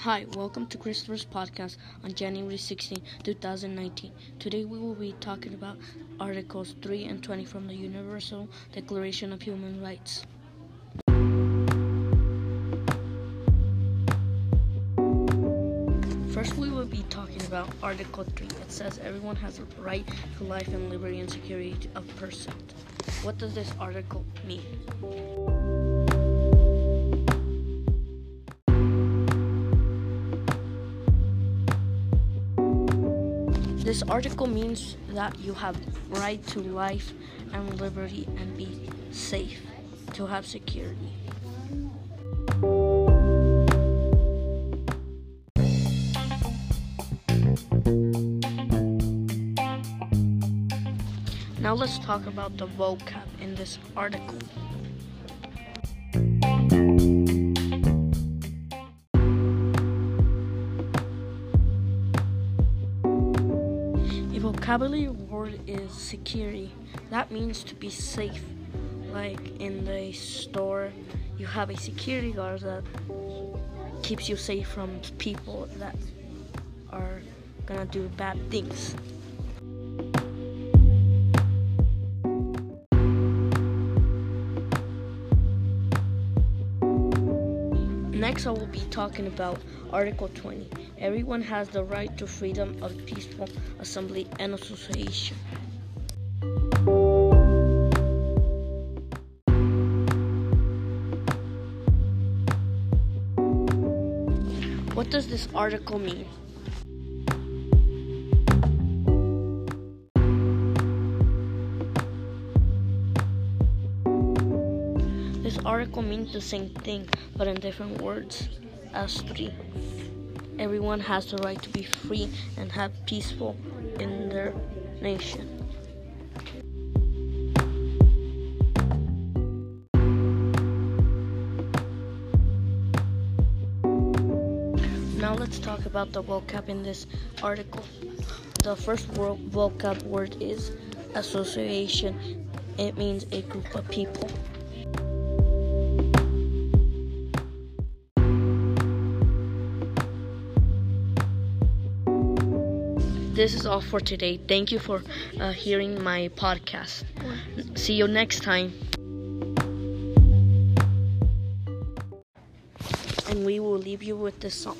Hi, welcome to Christopher's podcast on January 16, 2019. Today we will be talking about Articles 3 and 20 from the Universal Declaration of Human Rights. First, we will be talking about Article 3. It says everyone has a right to life and liberty and security of person. What does this article mean? This article means that you have right to life and liberty and be safe, to have security. Now let's talk about the vocab in this article. Vocabulary word is security. That means to be safe. Like in the store, you have a security guard that keeps you safe from people that are gonna do bad things. Next, I will be talking about Article 20. Everyone has the right to freedom of peaceful assembly and association. What does this article mean? This article means the same thing, but in different words as three. Everyone has the right to be free and have peaceful in their nation. Now let's talk about the vocab in this article. The first word, vocab word is association. It means a group of people. This is all for today. Thank you for uh, hearing my podcast. See you next time. And we will leave you with this song.